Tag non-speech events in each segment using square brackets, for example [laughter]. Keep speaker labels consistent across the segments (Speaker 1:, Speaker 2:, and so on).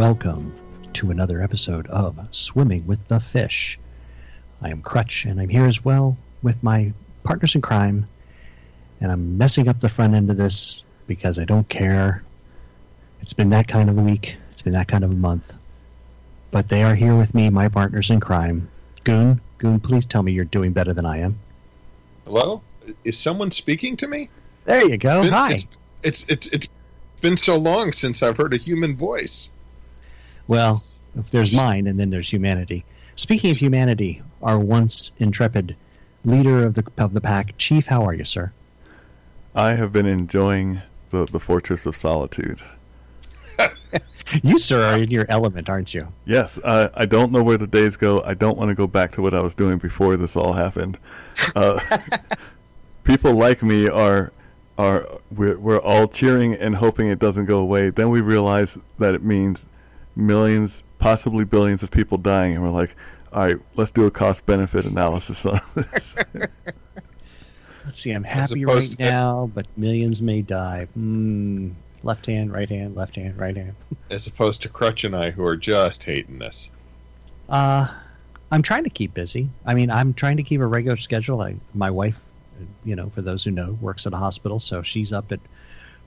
Speaker 1: welcome to another episode of Swimming with the Fish. I am Crutch, and I'm here as well with my partners in crime, and I'm messing up the front end of this because I don't care. It's been that kind of a week, it's been that kind of a month. But they are here with me, my partners in crime. Goon, Goon, please tell me you're doing better than I am.
Speaker 2: Hello? Is someone speaking to me?
Speaker 1: There you go.
Speaker 2: It's-
Speaker 1: Hi.
Speaker 2: It's, it's it's it's been so long since I've heard a human voice.
Speaker 1: Well, if there's mine, and then there's humanity. Speaking of humanity, our once intrepid leader of the of the pack, Chief, how are you, sir?
Speaker 3: I have been enjoying the, the Fortress of Solitude. [laughs]
Speaker 1: You, sir, are in your element, aren't you?
Speaker 3: Yes, I, I don't know where the days go. I don't want to go back to what I was doing before this all happened. Uh, [laughs] people like me are are we're, we're all cheering and hoping it doesn't go away. Then we realize that it means millions, possibly billions of people dying, and we're like, all right, let's do a cost benefit analysis on this. [laughs]
Speaker 1: Let's see. I'm happy
Speaker 2: opposed
Speaker 1: right
Speaker 2: to-
Speaker 1: now, but millions may die. Hmm. Left hand, right hand, left hand, right hand. [laughs]
Speaker 2: As opposed to Crutch and I who are just hating this.
Speaker 1: Uh, I'm trying to keep busy. I mean, I'm trying to keep a regular schedule. I, my wife, you know, for those who know, works at a hospital, so she's up at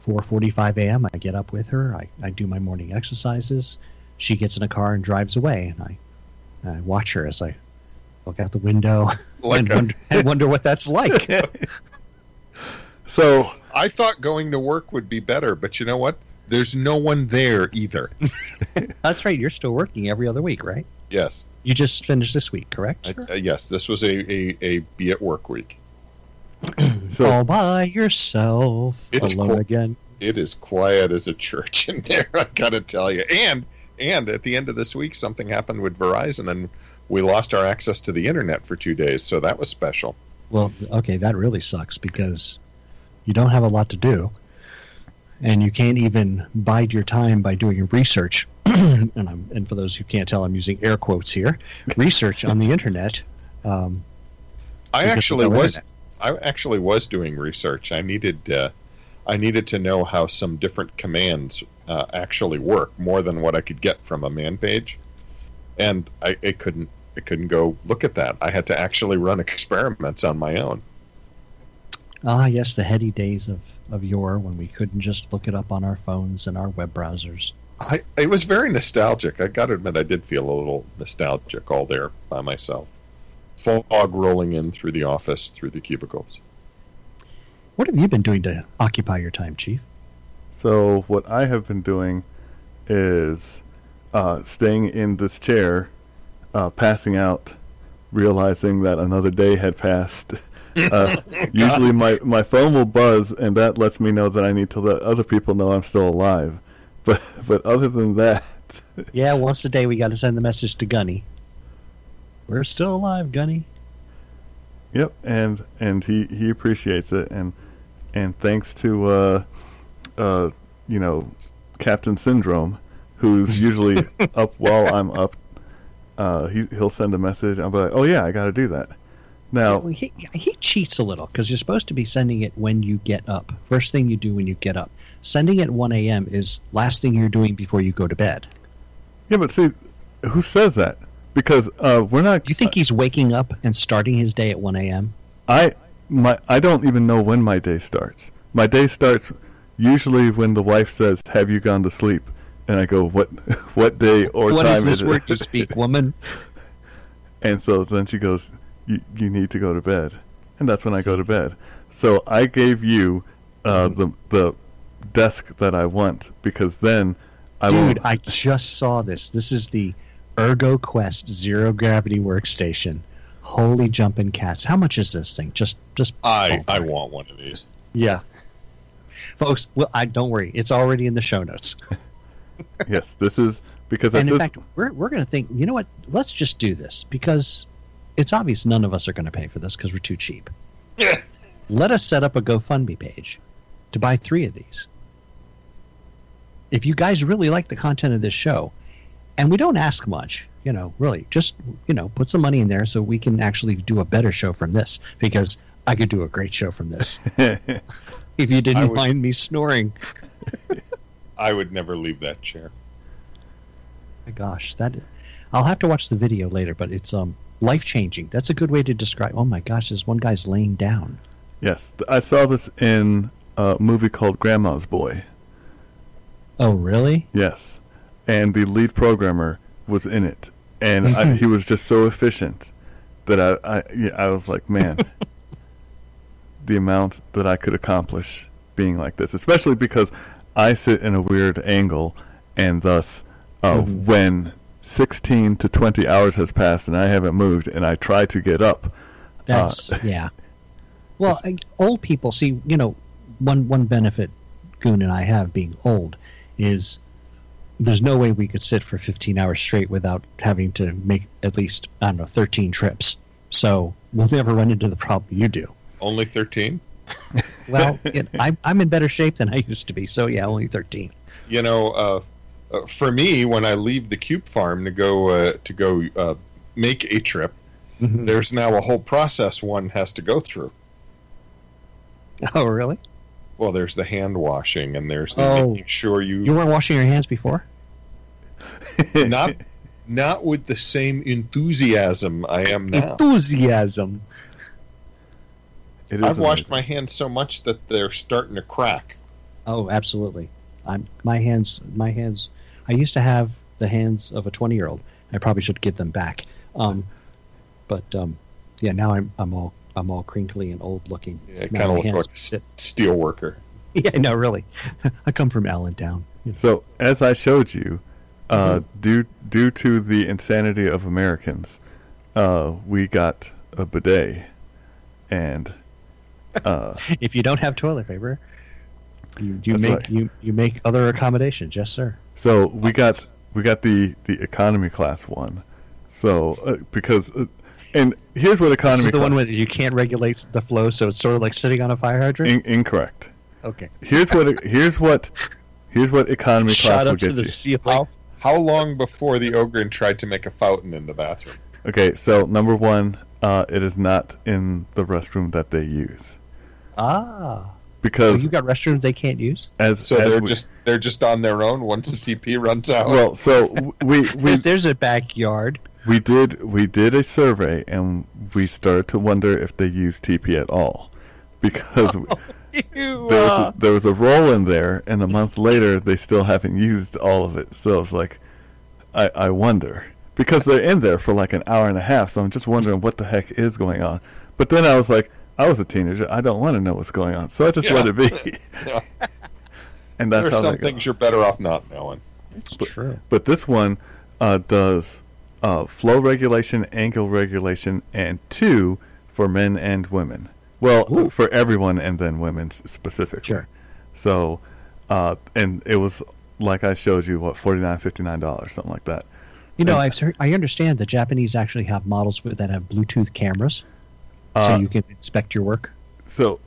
Speaker 1: 4:45 a.m. I get up with her. I, I do my morning exercises. She gets in a car and drives away, and I, I watch her as I look out the window [laughs]
Speaker 2: Like
Speaker 1: and,
Speaker 2: a-
Speaker 1: wonder, and wonder what that's like. [laughs]
Speaker 3: so
Speaker 2: I thought going to work would be better, but you know what? There's no one there either. [laughs]
Speaker 1: that's right. You're still working every other week, right?
Speaker 2: Yes.
Speaker 1: You just finished this week, correct?
Speaker 2: I, uh, yes, this was a, a, a be at work week. [clears throat]
Speaker 3: so
Speaker 1: All by yourself,
Speaker 2: It's
Speaker 1: alone
Speaker 2: cool.
Speaker 1: again.
Speaker 2: It is quiet as a church in there, I gotta tell you. And and at the end of this week something happened with Verizon and we lost our access to the internet for two days, so that was special.
Speaker 1: Well, okay, that really sucks because you don't have a lot to do, and you can't even bide your time by doing research. [clears throat] and, I'm, and for those who can't tell, I'm using air quotes here. Research on the internet. Um,
Speaker 2: I actually was
Speaker 1: internet.
Speaker 2: I actually was doing research. I needed uh, I needed to know how some different commands uh, actually work more than what I could get from a man page, and I, couldn't I couldn't go look at that. I had to actually run experiments on my own.
Speaker 1: Ah, yes, the heady days of of yore when we couldn't just look it up on our phones and our web browsers.
Speaker 2: I it was very nostalgic. I got to admit, I did feel a little nostalgic all there by myself. Fog rolling in through the office, through the cubicles.
Speaker 1: What have you been doing to occupy your time, Chief?
Speaker 3: So what I have been doing is uh, staying in this chair, uh, passing out, realizing that another day had passed. [laughs] Uh, usually my, my phone will buzz, and that lets me know that I need to let other people know I'm still alive. [laughs] But but other than that, [laughs]
Speaker 1: Yeah, once a day we got to send the message to Gunny. We're still alive, Gunny.
Speaker 3: Yep, and and he he appreciates it, and and thanks to uh, uh, you know Captain Syndrome, who's [laughs] usually up while I'm up. Uh, he he'll send a message. I'll be like, oh yeah, I got to do that. Now,
Speaker 1: Well, he, he cheats a little because you're supposed to be sending it when you get up. First thing you do when you get up. Sending it 1 a.m. is last thing you're doing before you go to bed.
Speaker 3: yeah, but see, who says that? Because uh, we're not.
Speaker 1: You think he's waking up and starting his day at 1 a.m.?
Speaker 3: I my I don't even know when my day starts. My day starts usually when the wife says, "Have you gone to sleep?" And I go, "What [laughs] what day or
Speaker 1: What
Speaker 3: time
Speaker 1: is this
Speaker 3: is it?"
Speaker 1: word to speak, [laughs] woman?
Speaker 3: And so then she goes, you, you need to go to bed. And that's when I go to bed. So I gave you uh,
Speaker 1: Mm-hmm.
Speaker 3: the, the desk that I want because then I
Speaker 1: Dude. I just saw this. This is the Ergo Quest Zero Gravity Workstation. Holy jumping cats! How much is this thing? Just, just.
Speaker 2: I I
Speaker 1: ballpark.
Speaker 2: want one of these.
Speaker 1: Yeah, folks. Well, I don't worry. It's already in the show notes. [laughs]
Speaker 3: yes, this is because at
Speaker 1: and in
Speaker 3: this,
Speaker 1: fact, we're we're going to think. You know what? Let's just do this because it's obvious none of us are going to pay for this because we're too cheap. [laughs] Let us set up a GoFundMe page to buy three of these. If you guys really like the content of this show, and we don't ask much, you know, really, just you know, put some money in there so we can actually do a better show from this because I could do a great show from this [laughs] if you didn't
Speaker 2: would-
Speaker 1: mind me snoring. [laughs]
Speaker 2: I would never leave that chair.
Speaker 1: my gosh, that I'll have to watch the video later, but it's um life changing. That's a good way to describe. Oh my gosh, this one guy's laying down.
Speaker 3: Yes, I saw this in a movie called Grandma's Boy.
Speaker 1: Oh really?
Speaker 3: Yes, and the lead programmer was in it, and I, he was just so efficient that I I, yeah, I was like, man, [laughs] the amount that I could accomplish being like this, especially because I sit in a weird angle, and thus, uh,
Speaker 1: Mhm.
Speaker 3: when 16 to 20 hours has passed and I haven't moved, and I try to get up,
Speaker 1: That's yeah. Well, I, old people see. You know, one one benefit Goon and I have being old is there's no way we could sit for 15 hours straight without having to make at least I don't know 13 trips. So we'll never run into the problem you do.
Speaker 2: Only 13? [laughs] [laughs]
Speaker 1: Well, it, I'm I'm in better shape than I used to be. So yeah, only 13.
Speaker 2: You know, uh, uh, for me, when I leave the cube farm to go uh, to go uh, make a trip,
Speaker 1: Mhm.
Speaker 2: there's now a whole process one has to go through. [laughs]
Speaker 1: Oh really?
Speaker 2: Well, there's the hand washing, and there's the
Speaker 1: Oh.
Speaker 2: making sure you,
Speaker 1: You weren't washing your hands before?
Speaker 2: Not not with the same enthusiasm I am now.
Speaker 1: Enthusiasm.
Speaker 2: I've washed my hands so much that they're starting to crack.
Speaker 1: Oh, absolutely. I'm my hands. My hands. I used to have the hands of a 20 year old. I probably should give them back. Um, but um, yeah, now I'm I'm all I'm all crinkly and old looking.
Speaker 2: Yeah, it kind of looks like a
Speaker 1: sit-
Speaker 2: steel worker. [laughs]
Speaker 1: Yeah, no, really. [laughs] I come from Allentown.
Speaker 3: So, as I showed you, uh, due due to the insanity of Americans, uh, we got a bidet, and uh, [laughs]
Speaker 1: If you don't have toilet paper, you, you make
Speaker 3: right.
Speaker 1: you you make other accommodations. Yes, sir.
Speaker 3: so we got we got the the economy class one. So uh, because uh, and here's what
Speaker 1: This
Speaker 3: economy
Speaker 1: is the
Speaker 3: cla-
Speaker 1: one where you can't regulate the flow, so it's sort of like sitting on a fire hydrant.
Speaker 3: in, incorrect.
Speaker 1: okay.
Speaker 3: Here's what here's what here's what economy
Speaker 1: Shot
Speaker 3: class will
Speaker 1: up to
Speaker 3: get
Speaker 1: the
Speaker 3: you.
Speaker 1: ceiling.
Speaker 2: How how long before the Ogren tried to make a fountain in the bathroom?
Speaker 3: Okay, so number one, uh, it is not in the restroom that they use
Speaker 1: Ah. So
Speaker 3: because
Speaker 1: you got restrooms they can't use?
Speaker 3: as
Speaker 2: So
Speaker 3: as
Speaker 2: they're
Speaker 3: we-
Speaker 2: just they're just on their own once the TP runs out.
Speaker 3: well. So we [laughs] we
Speaker 1: There's a backyard.
Speaker 3: we did we did a survey and we started to wonder if they use TP at all because [laughs]
Speaker 1: You,
Speaker 3: there was
Speaker 1: uh,
Speaker 3: a, there was a roll in there and a month later they still haven't used all of it. So it's like I I wonder because they're in there for like an hour and a half. So I'm just wondering what the heck is going on. But then I was like, I was a teenager. I don't want to know what's going on. So I just
Speaker 2: Yeah.
Speaker 3: let it be.
Speaker 2: Yeah.
Speaker 3: and that's
Speaker 2: There's
Speaker 3: how
Speaker 2: some things you're better off not knowing.
Speaker 1: it's true.
Speaker 3: But this one uh, does uh, flow regulation, angle regulation, and two for men and women. Well,
Speaker 1: Ooh.
Speaker 3: for everyone and then women specifically.
Speaker 1: Sure.
Speaker 3: So, uh, and it was like I showed you, what forty nine, fifty nine dollars, something like that.
Speaker 1: You know,
Speaker 3: And-
Speaker 1: I've I understand the Japanese actually have models that have Bluetooth cameras, so
Speaker 3: Uh,
Speaker 1: you can inspect your work.
Speaker 3: So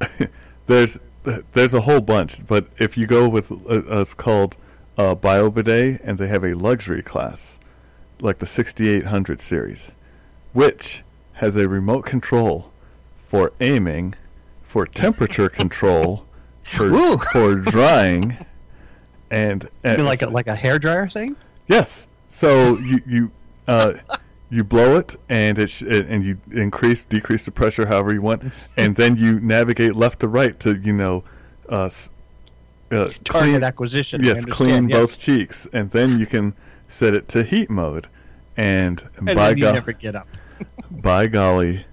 Speaker 3: [laughs] there's there's a whole bunch, but if you go with uh, uh, it's called uh, BioBidet, and they have a luxury class, like the 6800 series, which has a remote control for aiming, for temperature control, for [laughs] for drying, and, and
Speaker 1: like a, like a hair dryer thing?
Speaker 3: Yes. So you you uh, you blow it and it, sh- and you increase decrease the pressure however you want, [laughs] and then you navigate left to right to you know uh, uh,
Speaker 1: Target
Speaker 3: clean,
Speaker 1: acquisition.
Speaker 3: Yes clean
Speaker 1: yes.
Speaker 3: both cheeks, and then you can set it to heat mode, and,
Speaker 1: And
Speaker 3: by
Speaker 1: then you
Speaker 3: go-
Speaker 1: never get up.
Speaker 3: by golly,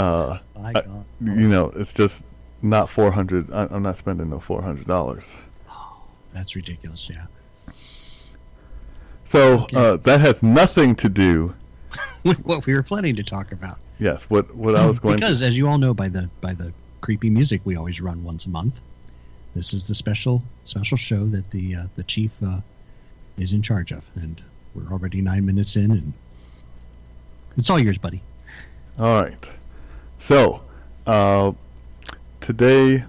Speaker 3: uh, I- you know it's just not four hundred. I'm not spending no four hundred dollars.
Speaker 1: That's ridiculous. Yeah.
Speaker 3: So
Speaker 1: Okay.
Speaker 3: uh, that has nothing to do. [laughs]
Speaker 1: With what we were planning to talk about.
Speaker 3: Yes, what what I was going to
Speaker 1: because, as you all know by the by the creepy music we always run once a month, this is the special special show that the uh, the chief uh, is in charge of, and we're already nine minutes in, and it's all yours, buddy.
Speaker 3: All right. So, uh, today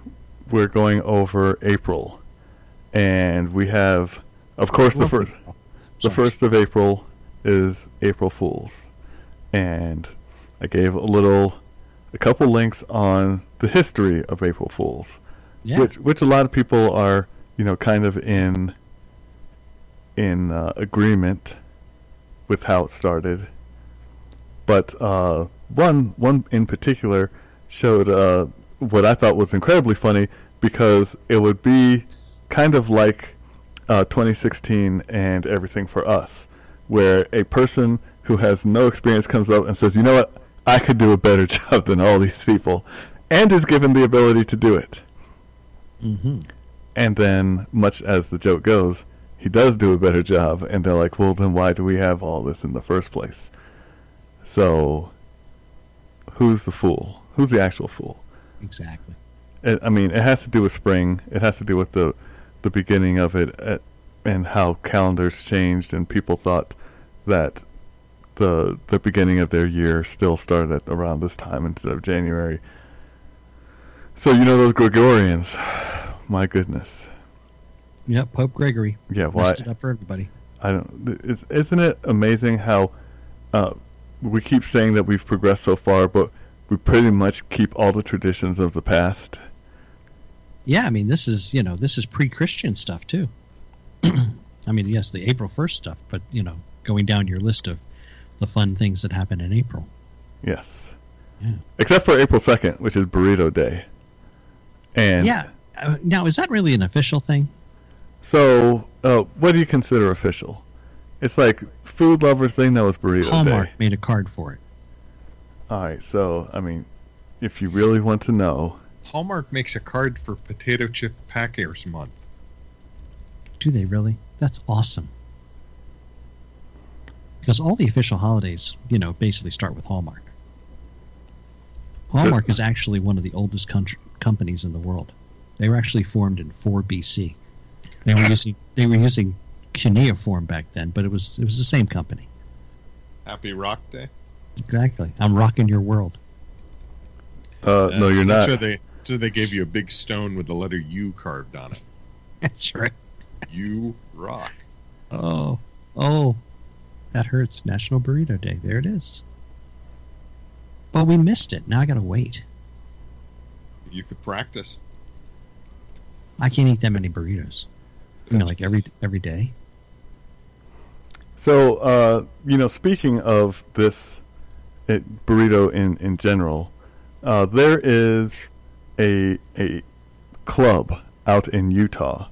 Speaker 3: we're going over April, and we have, of course, the first the first of April is April Fools, and I gave a little, a couple links on the history of April Fools,
Speaker 1: Yeah.
Speaker 3: which which a lot of people are, you know, kind of in in uh, agreement with how it started. But uh, one one in particular showed uh, what I thought was incredibly funny because it would be kind of like uh, 2016 and everything for us, where a person who has no experience comes up and says, "You know what? I could do a better [laughs] job than all these people," and is given the ability to do it.
Speaker 1: Mm-hmm.
Speaker 3: And then, much as the joke goes, he does do a better job, and they're like, "Well, then why do we have all this in the first place?" So, who's the fool? Who's the actual fool?
Speaker 1: Exactly.
Speaker 3: It, I mean, it has to do with spring. It has to do with the the beginning of it, at, and how calendars changed, and people thought that the the beginning of their year still started around this time instead of January. So you know those Gregorians, [sighs] my goodness.
Speaker 1: Yep, Pope Gregory
Speaker 3: Yeah, why?
Speaker 1: it up for everybody.
Speaker 3: I don't. It's, isn't it amazing how uh, we keep saying that we've progressed so far, but we pretty much keep all the traditions of the past.
Speaker 1: Yeah, I mean this is you know this is pre-Christian stuff too. [clears throat] I mean yes, the April first stuff, but you know going down your list of the fun things that happen in April.
Speaker 3: Yes.
Speaker 1: Yeah.
Speaker 3: Except for April second, which is Burrito Day. And
Speaker 1: yeah. Uh, now is that really an official thing?
Speaker 3: So, uh, what do you consider official? It's like food lovers thing that was Burrito
Speaker 1: Hallmark
Speaker 3: Day.
Speaker 1: made a card for it.
Speaker 3: All right. So, I mean, if you really want to know,
Speaker 2: Hallmark makes a card for Potato Chip Packers Month.
Speaker 1: Do they really? That's awesome. Because all the official holidays, you know, basically start with Hallmark. Hallmark is actually one of the oldest country, companies in the world. They were actually formed in 4 BC. They were using they were using cuneiform back then, but it was it was the same company.
Speaker 2: Happy Rock Day.
Speaker 1: Exactly. I'm rocking your world.
Speaker 3: uh, no, you're
Speaker 2: I'm
Speaker 3: not.
Speaker 2: Sure they, so they gave you a big stone with the letter U carved on it. [laughs]
Speaker 1: That's right.
Speaker 2: You rock.
Speaker 1: Oh, oh, that hurts. National Burrito Day. There it is. But we missed it. Now I gotta wait.
Speaker 2: You could practice.
Speaker 1: I can't eat that many burritos. You know, like every every day.
Speaker 3: So, uh, you know, speaking of this it, burrito in in general, uh, there is a a club out in Utah.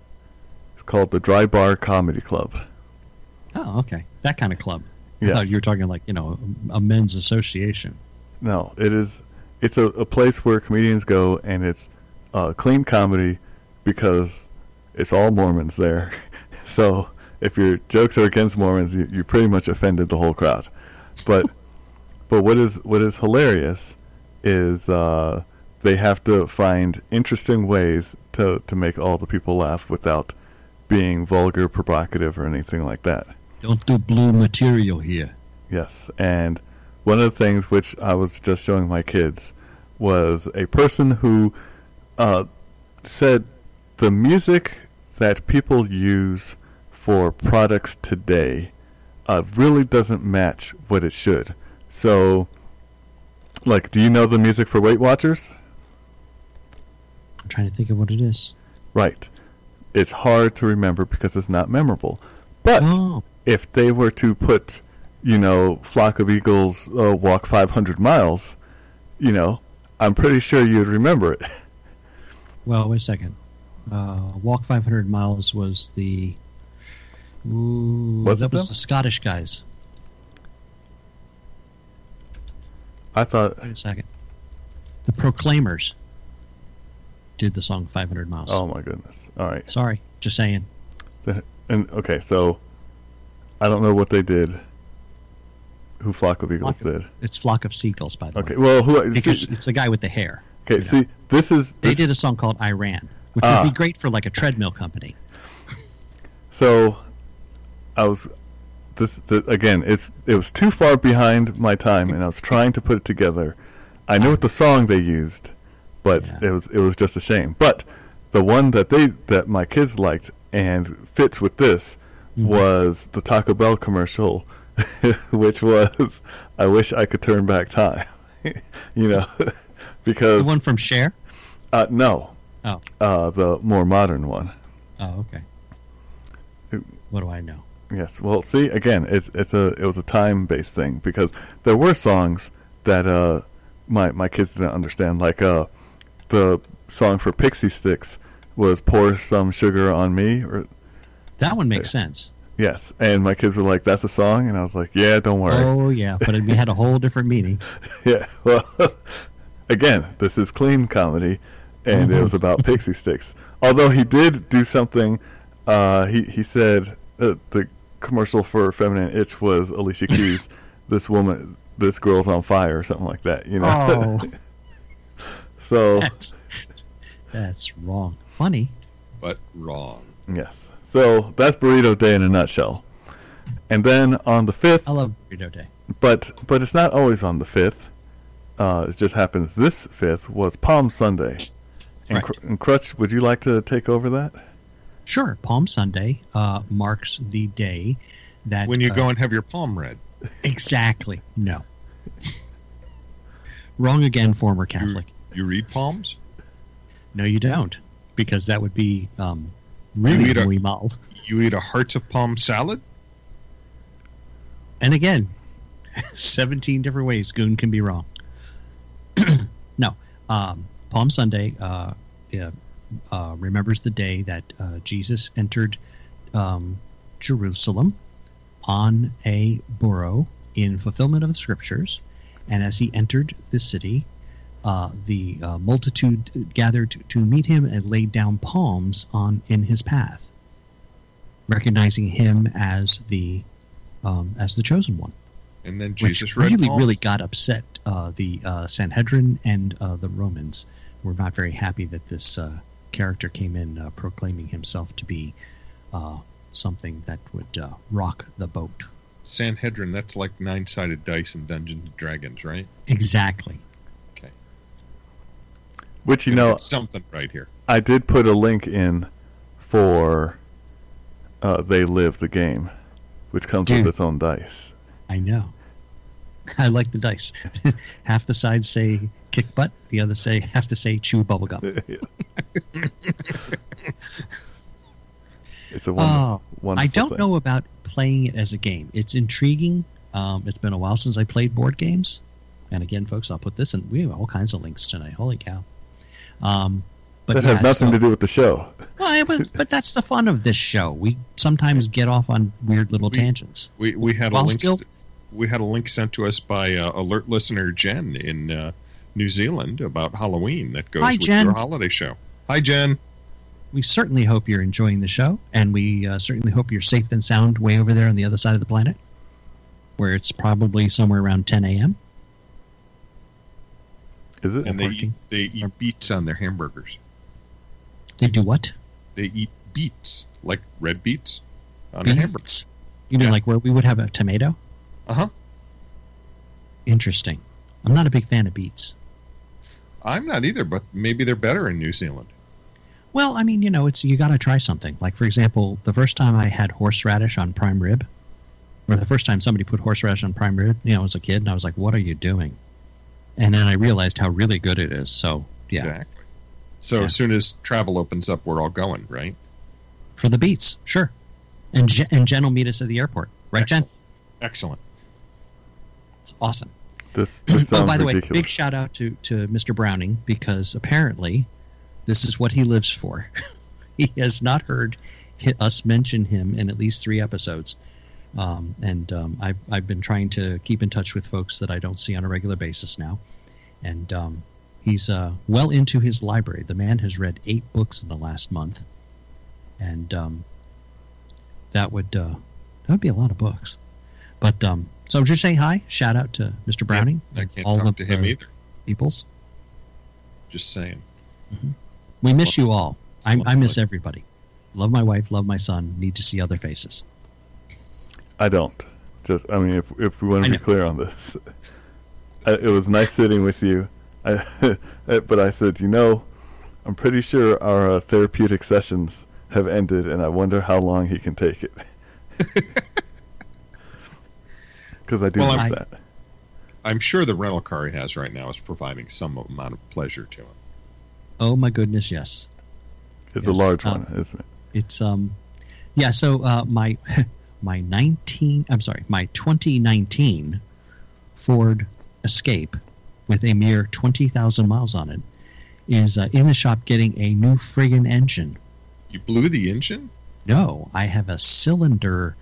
Speaker 3: It's called the Dry Bar Comedy Club.
Speaker 1: Oh, okay. That kind of club. Thought you were talking like you know a men's association.
Speaker 3: No, it is. It's a, a place where comedians go, and it's uh, clean comedy because it's all Mormons there. [laughs] so if your jokes are against Mormons, you, you pretty much offended the whole crowd. But [laughs] but what is what is hilarious is uh, they have to find interesting ways to to make all the people laugh without being vulgar, provocative, or anything like that.
Speaker 1: Don't do blue material here.
Speaker 3: Yes, and one of the things which I was just showing my kids was a person who uh, said the music that people use for products today uh, really doesn't match what it should. So, like, do you know the music for Weight Watchers?
Speaker 1: I'm trying to think of what it is.
Speaker 3: Right. It's hard to remember because it's not memorable. But
Speaker 1: Oh,
Speaker 3: if they were to put, you know, flock of eagles uh, walk 500 miles, you know, I'm pretty sure you'd remember it. [laughs]
Speaker 1: well, wait a second. Uh, Walk 500 miles was the. Ooh, that was
Speaker 3: them?
Speaker 1: the Scottish guys.
Speaker 3: I thought,
Speaker 1: Wait a second. The Proclaimers did the song 500 miles.
Speaker 3: oh my goodness. All right.
Speaker 1: Sorry, just saying.
Speaker 3: And okay, so I don't know what they did. Who flock of eagles
Speaker 1: Flock
Speaker 3: did?
Speaker 1: It's Flock of Seagulls, by the
Speaker 3: Okay.
Speaker 1: way.
Speaker 3: Okay, well, who?
Speaker 1: Because
Speaker 3: See,
Speaker 1: it's the guy with the hair.
Speaker 3: okay. See, this is
Speaker 1: They
Speaker 3: this-
Speaker 1: did a song called I Ran, which
Speaker 3: Ah.
Speaker 1: would be great for like a treadmill company.
Speaker 3: So, I was this, the again. It's it was too far behind my time, and I was trying to put it together. I knew what the song they used, but
Speaker 1: Yeah.
Speaker 3: it was it was just a shame. But the one that they that my kids liked and fits with this
Speaker 1: Mhm.
Speaker 3: was the Taco Bell commercial, [laughs] which was "I wish I could turn back time," [laughs] you know, [laughs] because
Speaker 1: The one from Cher?
Speaker 3: uh, no,
Speaker 1: Oh.
Speaker 3: uh, the more modern one.
Speaker 1: Oh, okay. What do I know?
Speaker 3: Yes. Well, see, again, it's it's a it was a time based thing because there were songs that uh my my kids didn't understand, like uh the song for Pixy Stix was "Pour Some Sugar on Me," or
Speaker 1: That one makes sense.
Speaker 3: yes, and my kids were like, "That's a song," and I was like, "Yeah, don't worry."
Speaker 1: Oh yeah, but it had a whole different meaning. [laughs]
Speaker 3: Yeah. Well, [laughs] again, this is clean comedy, and it was about [laughs] Pixy Stix. Although he did do something, uh, he he said uh, the commercial for Feminine Itch was Alicia Keys. [laughs] this woman, this girl's on fire, or something like that. You know.
Speaker 1: Oh, [laughs]
Speaker 3: so
Speaker 1: that's that's wrong. Funny.
Speaker 2: But wrong.
Speaker 3: yes. So that's Burrito Day in a nutshell. And then on the fifth,
Speaker 1: I love Burrito Day.
Speaker 3: but but it's not always on the fifth. Uh, it just happens this fifth was Palm Sunday. And,
Speaker 1: Right.
Speaker 3: Cr- and Crutch, would you like to take over that?
Speaker 1: Sure, Palm Sunday uh, marks the day that
Speaker 2: When you
Speaker 1: uh,
Speaker 2: go and have your palm read. [laughs]
Speaker 1: exactly no. Wrong again, former Catholic.
Speaker 2: You read palms?
Speaker 1: No, you don't, because that would be um, really
Speaker 2: You eat a-. You eat a hearts of palm salad?
Speaker 1: And again, [laughs] 17 different ways Goon can be wrong. [clears throat] no, um, Palm Sunday uh, yeah, uh, remembers the day that uh, Jesus entered um, Jerusalem on a burro in fulfillment of the scriptures. And as he entered the city, uh, the uh, multitude gathered to, to meet him and laid down palms on in his path, recognizing him as the um, as the chosen one
Speaker 2: And then Jesus
Speaker 1: really,
Speaker 2: palms?
Speaker 1: really got upset. Uh, the uh, Sanhedrin and uh, the Romans were not very happy that this uh, character came in uh, proclaiming himself to be uh, something that would uh, rock the boat.
Speaker 2: Sanhedrin, that's like nine sided dice in Dungeons and Dragons, right?
Speaker 1: Exactly.
Speaker 2: Okay.
Speaker 3: Which you
Speaker 2: Gonna
Speaker 3: know,
Speaker 2: something right here.
Speaker 3: I did put a link in for uh, They Live the game, which comes
Speaker 1: Dude.
Speaker 3: with its own dice.
Speaker 1: I know. [laughs] I like the dice. [laughs] half the sides say kick butt, the other say [laughs] have to say chew bubblegum.
Speaker 3: it's a wonderful,
Speaker 1: Oh,
Speaker 3: wonderful
Speaker 1: I don't
Speaker 3: thing.
Speaker 1: know about playing it as a game. It's intriguing. Um, it's been a while since I played board games. And again, folks, I'll put this in. We have all kinds of links tonight. Holy cow! Um, but
Speaker 3: That
Speaker 1: yeah,
Speaker 3: has nothing
Speaker 1: so-
Speaker 3: to do with the show.
Speaker 1: well, it was, but that's the fun of this show. We sometimes get off on weird little
Speaker 2: We-
Speaker 1: tangents.
Speaker 2: We we had a link.
Speaker 1: still-
Speaker 2: we had a link sent to us by uh, alert listener Jen in uh, New Zealand about Halloween that goes
Speaker 1: Hi,
Speaker 2: with
Speaker 1: Jen.
Speaker 2: your holiday show. Hi, Jen.
Speaker 1: We certainly hope you're enjoying the show, and we uh, certainly hope you're safe and sound way over there on the other side of the planet, where it's probably somewhere around 10 a.m.
Speaker 3: Is it?
Speaker 2: And they eat, they eat beets on their hamburgers.
Speaker 1: They do what?
Speaker 2: They eat beets like red beets on their hamburgers.
Speaker 1: Beets. You mean
Speaker 2: Yeah.
Speaker 1: like where we would have a tomato?
Speaker 2: Uh huh.
Speaker 1: Interesting. I'm not a big fan of beets.
Speaker 2: I'm not either, but maybe they're better in New Zealand.
Speaker 1: Well, I mean, you know, it's you got to try something. Like for example, the first time I had horseradish on prime rib, or the first time somebody put horseradish on prime rib, you know, I was a kid and I was like, "What are you doing?" And then I realized how really good it is. So yeah,
Speaker 2: Exactly. So
Speaker 1: Yeah.
Speaker 2: as soon as travel opens up, we're all going, right?
Speaker 1: for the beets, sure. And Je- and Jen will meet us at the airport, right, Jen?
Speaker 2: Excellent.
Speaker 1: It's awesome.
Speaker 3: This, [clears throat] this
Speaker 1: oh, by the way, big shout out to to Mr. Browning because apparently this is what he lives for. [laughs] he has not heard us mention him in at least three episodes, um, and um, I've I've been trying to keep in touch with folks that I don't see on a regular basis now, and um, he's uh, well into his library. The man has read eight books in the last month, and um, that would uh, that would be a lot of books. But um, so I'm just saying hi. Shout out to Mr. Browning.
Speaker 2: I
Speaker 1: and
Speaker 2: can't
Speaker 1: all
Speaker 2: talk
Speaker 1: of
Speaker 2: to him
Speaker 1: the
Speaker 2: either.
Speaker 1: Peoples.
Speaker 2: Just saying.
Speaker 1: We miss you all. I, I miss
Speaker 2: Lovely.
Speaker 1: everybody. Love my wife. Love my son. Need to see other faces.
Speaker 3: I don't. Just, I mean, if if we want to be clear on this, [laughs] I, it was nice sitting with you. [laughs] I, but I said, you know, I'm pretty sure our uh, therapeutic sessions have ended, and I wonder how long he can take it. [laughs] Because I do
Speaker 2: Well,
Speaker 3: miss
Speaker 1: I'm-
Speaker 3: that.
Speaker 2: I'm sure the rental car he has right now is providing some amount of pleasure to him.
Speaker 1: Oh my goodness, yes.
Speaker 3: It's a
Speaker 1: yes,
Speaker 3: large
Speaker 1: uh,
Speaker 3: one, isn't it?
Speaker 1: It's um, yeah. So uh, my [laughs] my 19 I'm sorry, my 2019 Ford Escape with a mere 20,000 miles on it is uh, in the shop getting a new friggin' engine.
Speaker 2: You blew the engine?
Speaker 1: No, I have a cylinder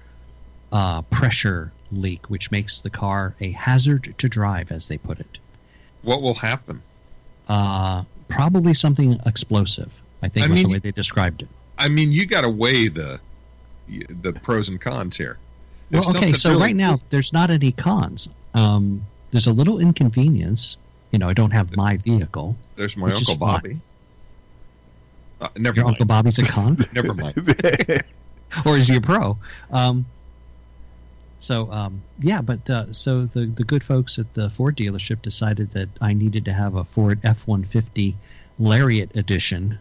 Speaker 1: uh, pressure leak, which makes the car a hazard to drive, as they put it.
Speaker 2: What will happen?
Speaker 1: Uh, probably something explosive. I think
Speaker 2: I
Speaker 1: was the way they described it.
Speaker 2: I mean, you got to weigh the the pros and cons here. If
Speaker 1: Well, okay, so
Speaker 2: really-
Speaker 1: right now there's not any cons. Um, there's a little inconvenience. You know, I don't have my vehicle.
Speaker 2: there's my uncle. Bobby. Uh, never
Speaker 1: Your
Speaker 2: mind.
Speaker 1: Uncle Bobby's a con, [laughs]
Speaker 2: Never mind. [laughs]
Speaker 1: or is he a pro? Um, so um, yeah, but uh, so the the good folks at the Ford dealership decided that I needed to have a Ford F one fifty Lariat edition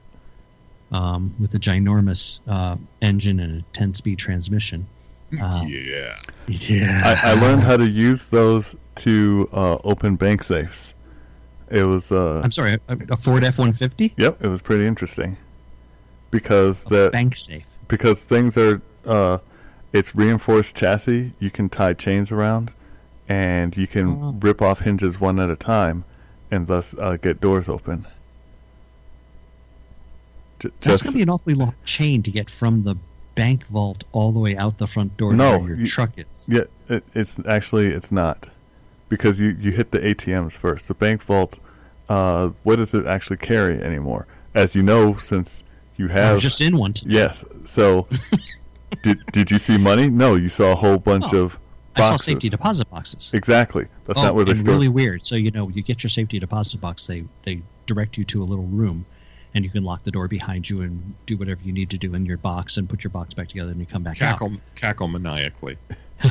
Speaker 1: um, with a ginormous uh, engine and a ten speed transmission. [laughs] Uh,
Speaker 2: yeah.
Speaker 1: yeah,
Speaker 3: I, I learned how to use those to uh, open bank safes. It was uh,
Speaker 1: I'm sorry, a, a Ford F one fifty
Speaker 3: yep, it was pretty interesting because the
Speaker 1: bank safe.
Speaker 3: because things are uh, it's reinforced chassis. You can tie chains around, and you can
Speaker 1: Oh.
Speaker 3: rip off hinges one at a time, and thus uh, get doors open. J-
Speaker 1: That's going to be an awfully long chain to get from the bank vault all the way out the front door
Speaker 3: No,
Speaker 1: where your
Speaker 3: you-
Speaker 1: truck is.
Speaker 3: Yeah, it, it's actually it's not because you you hit the ATMs first. The bank vault, uh, what does it actually carry anymore? As you know, since you
Speaker 1: I
Speaker 3: have
Speaker 1: was just in one. Today.
Speaker 3: yes. So [laughs] did did you see money? No, you saw a whole bunch
Speaker 1: Oh,
Speaker 3: of
Speaker 1: I saw safety deposit boxes.
Speaker 3: Exactly. That's
Speaker 1: oh,
Speaker 3: not where they
Speaker 1: and
Speaker 3: store.
Speaker 1: really weird. So you know, you get your safety deposit box. They they direct you to a little room, and you can lock the door behind you and do whatever you need to do in your box and put your box back together, and you come back
Speaker 2: Cackle, cackle maniacally. [laughs]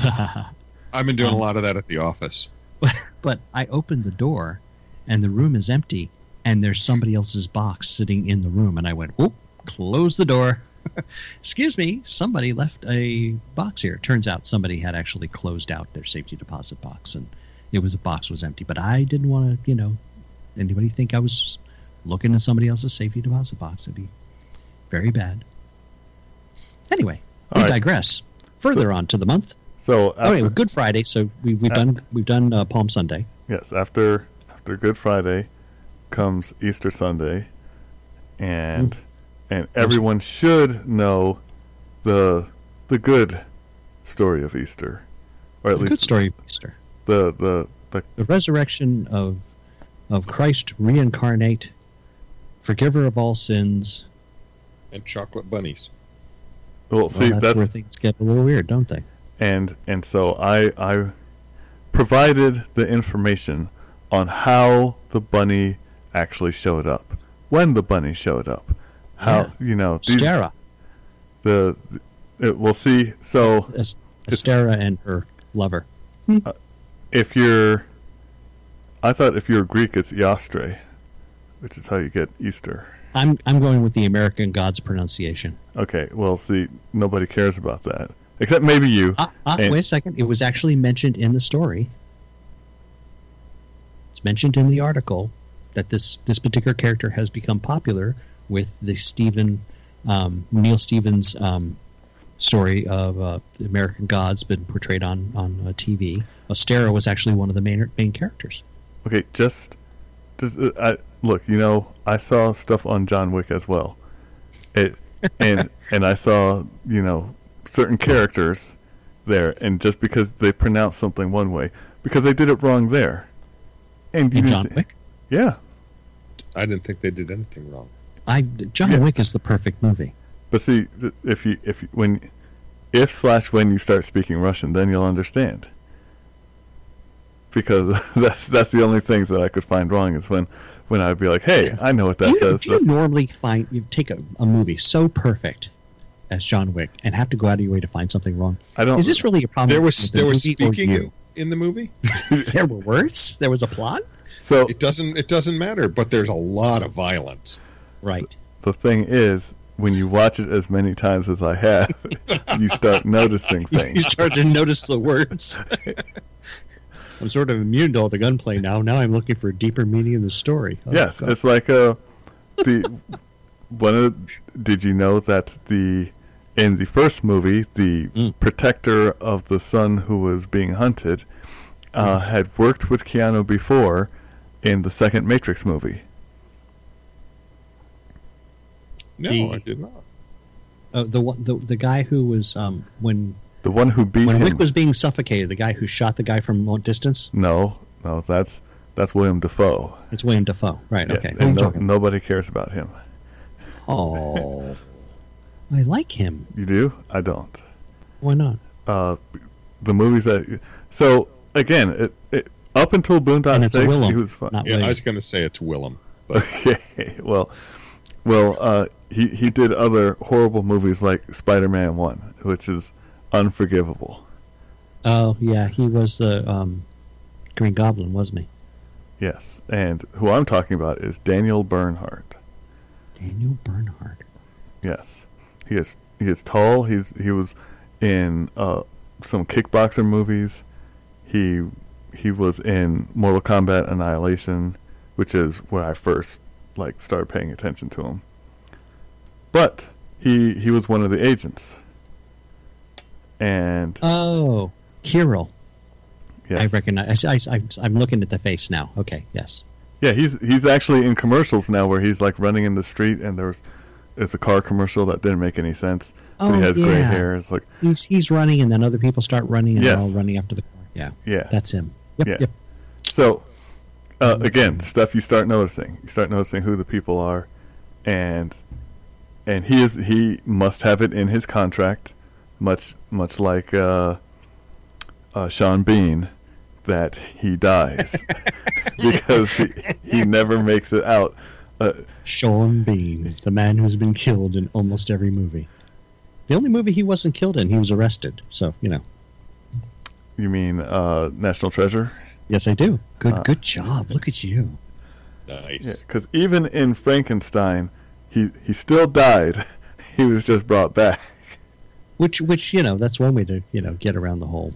Speaker 2: I've been doing
Speaker 1: Um,
Speaker 2: a lot of that at the office. [laughs]
Speaker 1: but I opened the door, and the room is empty, and there's somebody else's box sitting in the room, and I went, "Whoop!" Close the door. [laughs] Excuse me, somebody left a box here. Turns out somebody had actually closed out their safety deposit box, and it was a box was empty. But I didn't want to, you know, anybody think I was looking at somebody else's safety deposit box. It'd be very bad. Anyway, we
Speaker 3: All right.
Speaker 1: digress. Further on to the month.
Speaker 3: So
Speaker 1: Oh,
Speaker 3: after,
Speaker 1: yeah, Good Friday. So we, we've done we've done uh, Palm Sunday.
Speaker 3: yes, after after Good Friday comes Easter Sunday, and
Speaker 1: Mm.
Speaker 3: And everyone should know the the good story of Easter, or at
Speaker 1: A
Speaker 3: least
Speaker 1: good story of Easter.
Speaker 3: the the the
Speaker 1: The resurrection of of Christ reincarnate, forgiver of all sins.
Speaker 2: And chocolate bunnies.
Speaker 3: well,
Speaker 1: Well,
Speaker 3: see
Speaker 1: that's,
Speaker 3: that's,
Speaker 1: where things get a little weird, don't they?
Speaker 3: and and so I I provided the information on how the bunny actually showed up, when the bunny showed up, how you know these,
Speaker 1: Stara,
Speaker 3: the, the it, we'll see. So
Speaker 1: Es- Estera and her lover.
Speaker 3: if you're, I thought if you're Greek, it's Iastre, which is how you get Easter.
Speaker 1: I'm I'm going with the American God's pronunciation.
Speaker 3: Okay, well, see, nobody cares about that except maybe you.
Speaker 1: Ah, ah,
Speaker 3: And-
Speaker 1: wait a second. It was actually mentioned in the story. It's mentioned in the article that this this particular character has become popular with the Stephen um, Neil Stevens um, story of uh, the American Gods been portrayed on on uh, TV. Ostera was actually one of the main main characters.
Speaker 3: Okay, just, just uh, I, look. You know, I saw stuff on John Wick as well, it, and [laughs] and I saw you know certain characters there, and just because they pronounced something one way, because they did it wrong there, and you
Speaker 1: In John
Speaker 3: see-
Speaker 1: Wick,
Speaker 3: yeah.
Speaker 2: I didn't think they did anything wrong.
Speaker 1: I John
Speaker 3: Yeah.
Speaker 1: Wick is the perfect movie.
Speaker 3: But see, if you if you, when if slash when you start speaking Russian, then you'll understand. Because [laughs] that's that's the only things that I could find wrong is when when I'd be like, hey, I know what that
Speaker 1: do you,
Speaker 3: says.
Speaker 1: do you
Speaker 3: That's-
Speaker 1: normally find you take a, a movie so perfect as John Wick and have to go out of your way to find something wrong?
Speaker 3: I don't.
Speaker 1: Is this really a problem?
Speaker 2: There was
Speaker 1: the
Speaker 2: there was speaking
Speaker 1: you?
Speaker 2: in, in the movie. [laughs]
Speaker 1: there were words. There was a plot.
Speaker 3: so
Speaker 2: It doesn't it doesn't matter, but there's a lot of violence.
Speaker 1: Right.
Speaker 3: the thing is, when you watch it as many times as I have, [laughs] you start noticing things.
Speaker 1: You start to notice the words. [laughs] I'm sort of immune to all the gunplay now. Now I'm looking for a deeper meaning in the story. Oh,
Speaker 3: yes,
Speaker 1: God.
Speaker 3: it's like uh, the one of. Did you know that the in the first movie, the
Speaker 1: Mm.
Speaker 3: protector of the son who was being hunted uh,
Speaker 1: Mm.
Speaker 3: had worked with Keanu before in the second Matrix movie.
Speaker 2: No,
Speaker 1: The-
Speaker 2: I did not.
Speaker 1: Uh, the one, the the guy who was um when
Speaker 3: The one who beat
Speaker 1: when
Speaker 3: him.
Speaker 1: Rick was being suffocated, the guy who shot the guy from long distance.
Speaker 3: no, no, that's that's William Defoe.
Speaker 1: It's William Defoe, right?
Speaker 3: Yes,
Speaker 1: okay. Who are
Speaker 3: and no- nobody cares about him.
Speaker 1: Oh, [laughs] I like him.
Speaker 3: You do? I don't.
Speaker 1: Why not?
Speaker 3: Uh, the movies that so again, it, it up until Boondock
Speaker 1: and it's a
Speaker 3: Saints,
Speaker 1: Willem,
Speaker 3: he was fine.
Speaker 1: not
Speaker 2: Yeah, I was going to say it's Willem. But [laughs]
Speaker 3: Okay, well, well, uh, he he did other horrible movies like Spider-Man One, which is unforgivable.
Speaker 1: Oh yeah, he was the um, Green Goblin, wasn't he?
Speaker 3: Yes, and who I'm talking about is Daniel Bernhardt.
Speaker 1: Daniel Bernhardt.
Speaker 3: Yes, he is he is tall. He's he was in uh, some kickboxer movies. He he was in Mortal Kombat Annihilation, which is where I first like started paying attention to him. But he he was one of the agents, and
Speaker 1: Oh, Kirill.
Speaker 3: yes,
Speaker 1: I recognize. I, I, I'm looking at the face now. Okay, yes.
Speaker 3: yeah, he's he's actually in commercials now where he's like running in the street, and there's there's a car commercial that didn't make any sense. but
Speaker 1: Oh
Speaker 3: he has gray hair. It's like
Speaker 1: He's he's running, and then other people start running, and
Speaker 3: Yes.
Speaker 1: they're all running after the car. Yeah,
Speaker 3: yeah,
Speaker 1: that's him. Yep,
Speaker 3: Yeah.
Speaker 1: yep.
Speaker 3: So, uh, again, stuff you start noticing. You start noticing who the people are, and and he is he must have it in his contract, much much like uh, uh, Sean Bean, that he dies [laughs] because he, he never makes it out. Uh,
Speaker 1: Sean Bean, the man who's been killed in almost every movie. The only movie he wasn't killed in, he was arrested. So you know.
Speaker 3: you mean uh, National Treasure?
Speaker 1: Yes, I do. Good,
Speaker 3: Uh,
Speaker 1: good job. Look at you.
Speaker 2: nice.
Speaker 3: Because even in Frankenstein, he he still died. [laughs] He was just brought back.
Speaker 1: Which, which you know, that's one way to you know get around the whole,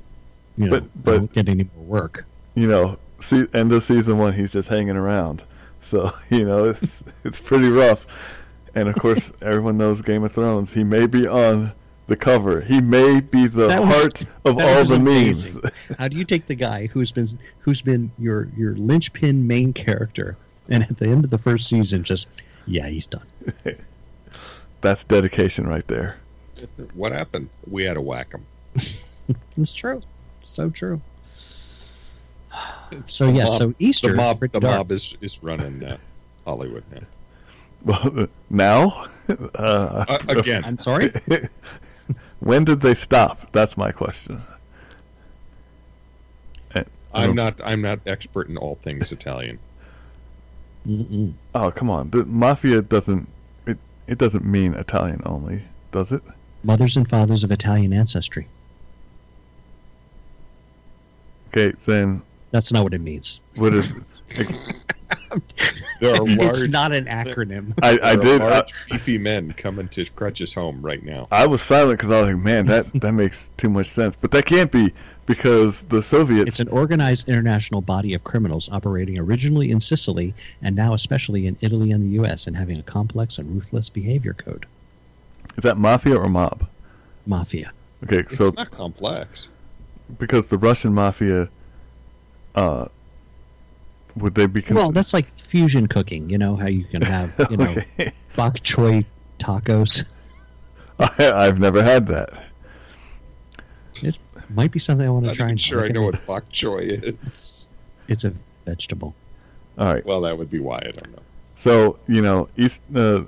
Speaker 1: you know,
Speaker 3: But- but-
Speaker 1: don't get any more work.
Speaker 3: you know, see, end of season one, he's just hanging around. So [laughs] you know, it's it's pretty rough. And of course, [laughs] everyone knows Game of Thrones. He may be on the cover. He may be the
Speaker 1: That was-
Speaker 3: heart [laughs] of
Speaker 1: that
Speaker 3: all
Speaker 1: was
Speaker 3: the
Speaker 1: amazing.
Speaker 3: memes.
Speaker 1: How do you take the guy who's been who's been your your linchpin main character, and at the end of the first season, just yeah, he's done. [laughs]
Speaker 3: That's dedication right there.
Speaker 2: What happened? We had to whack him. [laughs]
Speaker 1: It's true, so true. [sighs] So yeah,
Speaker 2: mob-
Speaker 1: so Easter
Speaker 2: The mob, the mob is is running uh, Hollywood now.
Speaker 3: Well, now, uh,
Speaker 2: Uh, again,
Speaker 1: I'm sorry.
Speaker 3: When did they stop? That's my question. I
Speaker 2: I'm
Speaker 3: don't-
Speaker 2: I'm not expert in all things Italian.
Speaker 1: Mm-mm.
Speaker 3: Oh come on, the mafia doesn't. It it doesn't mean Italian only, does it?
Speaker 1: Mothers and fathers of Italian ancestry.
Speaker 3: Okay, then
Speaker 1: That's not what it means.
Speaker 3: what is? [laughs]
Speaker 2: There are
Speaker 1: it's not an acronym. [laughs]
Speaker 3: I, I
Speaker 2: there are
Speaker 3: did. I,
Speaker 2: large, beefy men coming to Crutch's home right now.
Speaker 3: I was silent because I was like, man, that that makes too much sense. But that can't be because the Soviets.
Speaker 1: It's an organized international body of criminals operating originally in Sicily and now especially in Italy and the U.S. and having a complex and ruthless behavior code.
Speaker 3: is that mafia or mob?
Speaker 1: Mafia.
Speaker 3: Okay,
Speaker 2: It's
Speaker 3: so
Speaker 2: not complex.
Speaker 3: because the Russian mafia, uh, would they be?
Speaker 1: Well, that's like fusion cooking. You know how you can have you know [laughs]
Speaker 3: okay.
Speaker 1: bok choy tacos. [laughs]
Speaker 3: I, I've never had that.
Speaker 1: It might be something I want to try
Speaker 2: even
Speaker 1: and
Speaker 2: sure I know what bok choy is. [laughs]
Speaker 1: It's a vegetable.
Speaker 3: All right.
Speaker 2: Well, that would be why I don't know.
Speaker 3: So you know, East uh,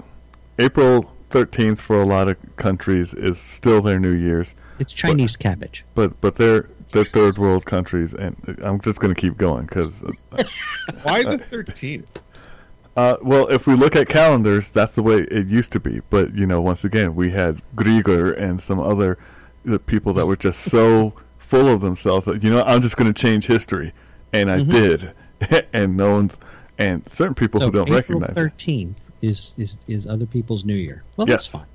Speaker 3: April thirteenth for a lot of countries is still their New Year's,
Speaker 1: It's Chinese cabbage.
Speaker 3: but but they're they're third world countries, and I'm just going to keep going because. [laughs]
Speaker 2: Why the 13th?
Speaker 3: Uh, well, if we look at calendars, that's the way it used to be. But you know, once again, we had Grieger and some other uh, people that were just so [laughs] full of themselves that you know, I'm just going to change history, and I
Speaker 1: Mhm.
Speaker 3: did, [laughs] and no one's and certain people
Speaker 1: so
Speaker 3: who don't
Speaker 1: April
Speaker 3: recognize it.
Speaker 1: thirteenth is, is is other people's New Year. Well,
Speaker 3: Yes.
Speaker 1: that's fine.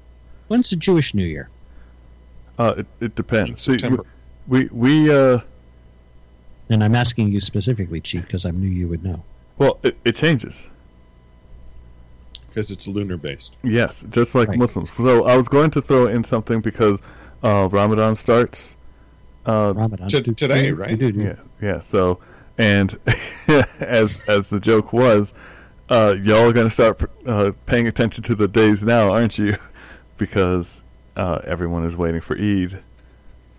Speaker 1: When's the Jewish New Year?
Speaker 3: Uh, it, it depends. See,
Speaker 2: September.
Speaker 3: We we uh,
Speaker 1: And I'm asking you specifically, Chief, because I knew you would know.
Speaker 3: well, it, it changes.
Speaker 2: because it's lunar based.
Speaker 3: Yes, just like
Speaker 1: Right.
Speaker 3: Muslims. So I was going to throw in something because uh, Ramadan starts. Uh,
Speaker 1: Ramadan.
Speaker 2: To- today, right?
Speaker 1: Do- do- do.
Speaker 3: yeah, yeah. So, and [laughs] as as the joke was, uh, y'all are going to start uh, paying attention to the days now, aren't you? [laughs] because uh, everyone is waiting for Eid,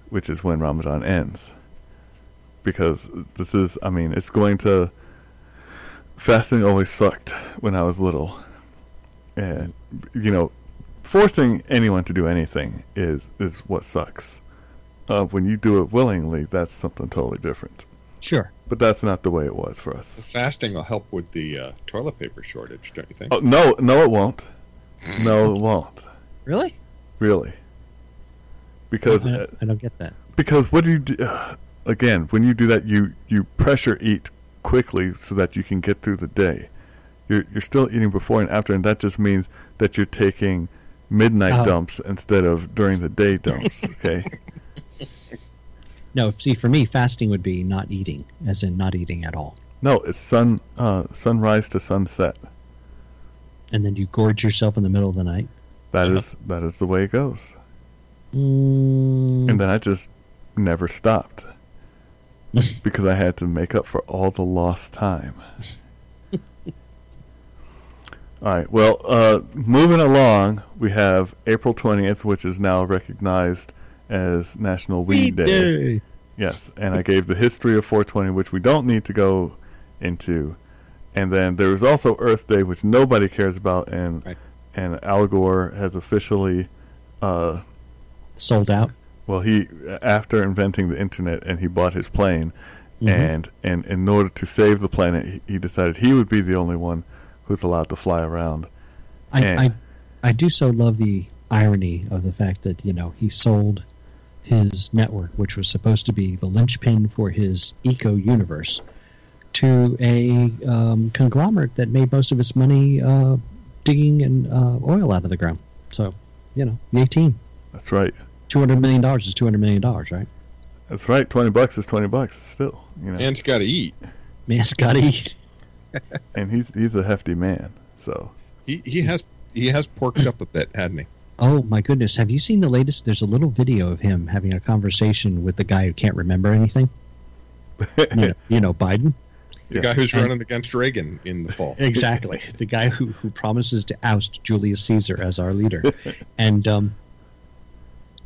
Speaker 3: which is when Ramadan ends. Because this is, I mean, it's going to. Fasting always sucked when I was little, and you know, forcing anyone to do anything is is what sucks. Uh, when you do it willingly, that's something totally different.
Speaker 1: Sure.
Speaker 3: But that's not the way it was for us.
Speaker 2: The fasting will help with the uh, toilet paper shortage, don't you think?
Speaker 3: Oh no, no, it won't. No, it won't.
Speaker 1: Really?
Speaker 3: Really. Because
Speaker 1: I,
Speaker 3: uh,
Speaker 1: don't, I don't get that.
Speaker 3: because what do you do? Uh, again, when you do that, you you pressure eat quickly so that you can get through the day. You're you're still eating before and after, and that just means that you're taking midnight
Speaker 1: Oh.
Speaker 3: dumps instead of during the day dumps. [laughs] Okay.
Speaker 1: No, see, for me, fasting would be not eating, as in not eating at all.
Speaker 3: no, it's sun uh, sunrise to sunset.
Speaker 1: And then you gorge yourself in the middle of the night.
Speaker 3: That is that is the way it goes.
Speaker 1: Mm,
Speaker 3: And then I just never stopped [laughs] because I had to make up for all the lost time. [laughs] all right. Well, uh, moving along, we have April 20th, which is now recognized as National Weed Day. Yes, and I gave the history of 420, which we don't need to go into. And then there is also Earth Day, which nobody cares about, and
Speaker 2: Right.
Speaker 3: and Al Gore has officially uh,
Speaker 1: Sold out.
Speaker 3: well, he after inventing the internet and he bought his plane,
Speaker 1: Mhm.
Speaker 3: and and in order to save the planet, he, he decided he would be the only one who's allowed to fly around.
Speaker 1: I. I, I do so love the irony of the fact that you know he sold his network, which was supposed to be the linchpin for his eco universe, to a um, conglomerate that made most of its money uh, digging and uh, oil out of the ground. So, you know, the eighteen.
Speaker 3: That's right.
Speaker 1: Two hundred million dollars is two hundred million dollars, right?
Speaker 3: That's right. Twenty bucks is twenty bucks still. You know,
Speaker 2: And you got to eat.
Speaker 1: Man's got to eat. [laughs]
Speaker 3: and he's he's a hefty man. So
Speaker 2: He he has he has porked up a bit, hadn't he?
Speaker 1: Oh my goodness! Have you seen the latest? There's a little video of him having a conversation with the guy who can't remember anything. [laughs] You know, you know Biden.
Speaker 2: The
Speaker 3: Yeah.
Speaker 2: guy who's
Speaker 1: And-
Speaker 2: running against Reagan in the fall. [laughs]
Speaker 1: Exactly. the guy who, who promises to oust Julius Caesar as our leader. and um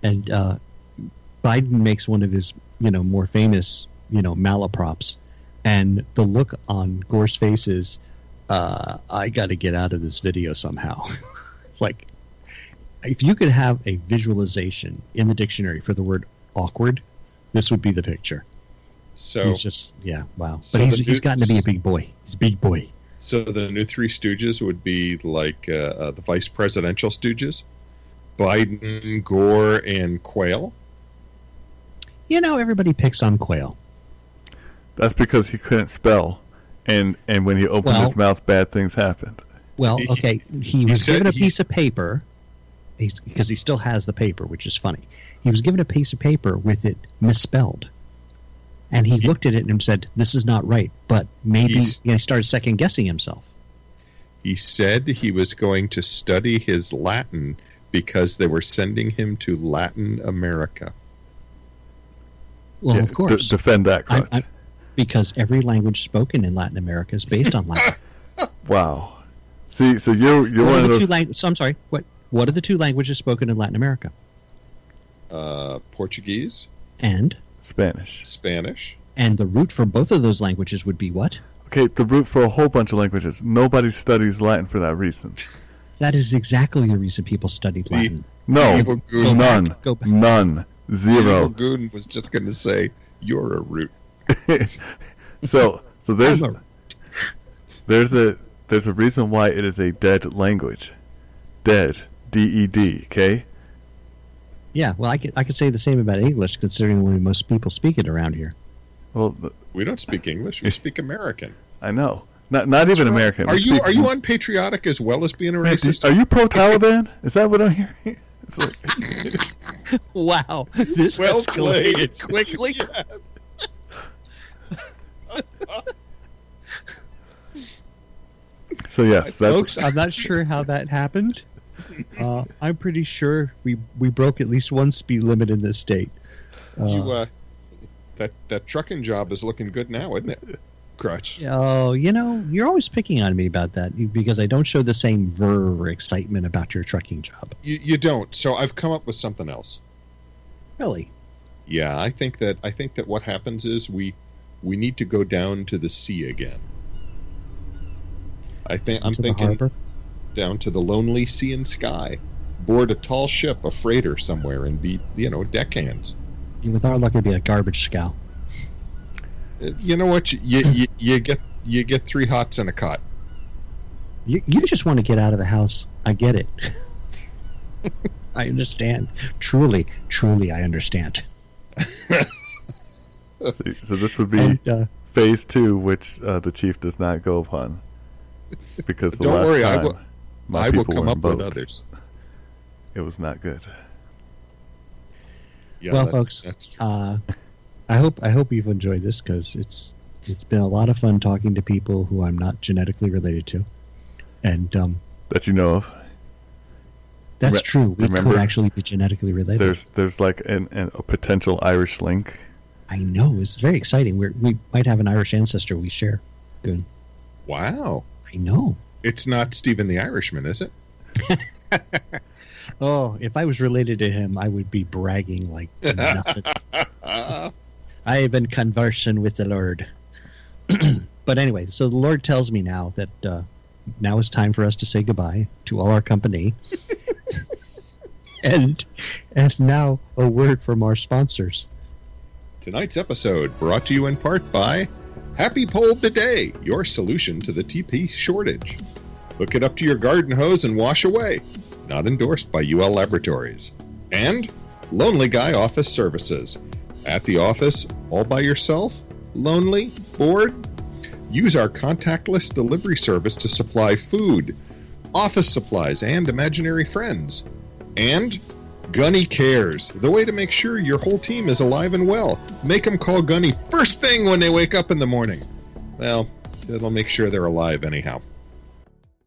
Speaker 1: and uh Biden makes one of his, you know, more famous, you know, malaprops. And the look on Gore's face is uh I gotta get out of this video somehow. [laughs] like if you could have a visualization in the dictionary for the word awkward, this would be the picture.
Speaker 2: So
Speaker 1: He's just yeah, wow. But he's
Speaker 2: the
Speaker 1: he's gotten to be a big boy. He's a big boy.
Speaker 2: so the new Three Stooges would be like uh, uh, the vice presidential Stooges, Biden, Gore, and Quayle.
Speaker 1: You know, everybody picks on Quayle.
Speaker 3: that's because he couldn't spell, and and when he opened
Speaker 1: Well-
Speaker 3: his mouth, bad things happened.
Speaker 1: Well, okay, he
Speaker 2: he
Speaker 1: was
Speaker 2: said
Speaker 1: given a
Speaker 2: he-
Speaker 1: piece of paper he's, because he still has the paper, which is funny. He was given a piece of paper with it misspelled. And he
Speaker 2: He-
Speaker 1: looked at it and said, This is not right. But maybe
Speaker 2: He's-
Speaker 1: you know, he started second guessing himself.
Speaker 2: He said he was going to study his Latin because they were sending him to Latin America.
Speaker 1: Well,
Speaker 3: Yeah,
Speaker 1: of course.
Speaker 3: de- defend that,
Speaker 1: I. I, because every language spoken in Latin America is based on Latin. [laughs]
Speaker 3: wow. See, so you're you're
Speaker 1: what
Speaker 3: one of
Speaker 1: the
Speaker 3: those.
Speaker 1: two languages? So I'm sorry. What What are the two languages spoken in Latin America?
Speaker 2: Uh, Portuguese,
Speaker 1: And
Speaker 3: Spanish.
Speaker 2: Spanish.
Speaker 1: and the root for both of those languages would be what?
Speaker 3: Okay, the root for a whole bunch of languages. Nobody studies Latin for that reason. [laughs]
Speaker 1: That is exactly the reason people studied
Speaker 2: The-
Speaker 1: Latin.
Speaker 3: No,
Speaker 2: Evil
Speaker 1: Go
Speaker 3: none,
Speaker 1: back, go back.
Speaker 3: none, zero.
Speaker 2: Goon was just going to say, "You're a root." [laughs]
Speaker 3: so, so there's
Speaker 1: a-
Speaker 3: there's a there's a reason why it is a dead language. Dead, D E D. Okay.
Speaker 1: Yeah, well, I could I could say the same about English, considering the way most people speak it around here.
Speaker 3: Well, th-
Speaker 2: We don't speak English. We [laughs] speak American.
Speaker 3: I know. Not not even American.
Speaker 2: Are you are you unpatriotic as well as being a
Speaker 3: Man,
Speaker 2: racist?
Speaker 3: Are you pro Taliban? Is that what I'm hearing? [laughs] It's like, [laughs]
Speaker 1: Wow, this
Speaker 2: well
Speaker 1: escalated
Speaker 2: played. [laughs]
Speaker 1: quickly.
Speaker 2: Yeah.
Speaker 3: so So yes, that's
Speaker 1: Folks, I'm not sure how that happened. Uh, I'm pretty sure we we broke at least one speed limit in this state. Uh,
Speaker 2: you uh, that that trucking job is looking good now, isn't it? Crutch.
Speaker 1: Oh, you know, you're always picking on me about that because I don't show the same verve or excitement about your trucking job.
Speaker 2: You you don't. So I've come up with something else.
Speaker 1: Really?
Speaker 2: Yeah, I think that I think that what happens is we we need to go down to the sea again. I think I'm thinking down to the lonely sea and sky, board a tall ship, a freighter somewhere, and be you know deckhands.
Speaker 1: With our luck, it'd be a garbage scow.
Speaker 2: You know what? You you, you, you get you get three hots and a cot.
Speaker 1: You, you just want to get out of the house. I get it. [laughs] I understand. Truly, truly, I understand. [laughs]
Speaker 3: so, so this would be
Speaker 1: And, uh,
Speaker 3: phase two, which uh, the chief does not go upon because the
Speaker 2: Don't
Speaker 3: last
Speaker 2: worry, I
Speaker 3: time
Speaker 2: will-
Speaker 3: my
Speaker 2: I will
Speaker 3: people
Speaker 2: come up
Speaker 3: in
Speaker 2: with others.
Speaker 3: It was not good.
Speaker 2: Yeah,
Speaker 1: Well,
Speaker 2: that's-
Speaker 1: folks,
Speaker 2: that's true.
Speaker 1: uh, I hope I hope you've enjoyed this because it's it's been a lot of fun talking to people who I'm not genetically related to, and um,
Speaker 3: That you know of.
Speaker 1: that's
Speaker 3: Re-
Speaker 1: true. We
Speaker 3: remember,
Speaker 1: could actually be genetically related.
Speaker 3: There's there's like an, an a potential Irish link.
Speaker 1: I know it's very exciting. We we might have an Irish ancestor we share. Good.
Speaker 2: wow.
Speaker 1: I know.
Speaker 2: It's not Stephen the Irishman, is it? [laughs]
Speaker 1: Oh, if I was related to him, I would be bragging like [laughs] nothing. [laughs] I have been conversing with the Lord. [clears throat] but anyway, so the Lord tells me now that uh, now is time for us to say goodbye to all our company. [laughs] and and now a word from our sponsors.
Speaker 2: Tonight's episode brought to you in part by Happy Pole Bidet, your solution to the TP shortage. Hook it up to your garden hose and wash away. Not endorsed by UL Laboratories. And Lonely Guy Office Services. At the office, all by yourself? Lonely? Bored? Use our contactless delivery service to supply food, office supplies, and imaginary friends. And Gunny Cares, the way to make sure your whole team is alive and well. Make them call Gunny first thing when they wake up in the morning. Well, it'll make sure they're alive anyhow.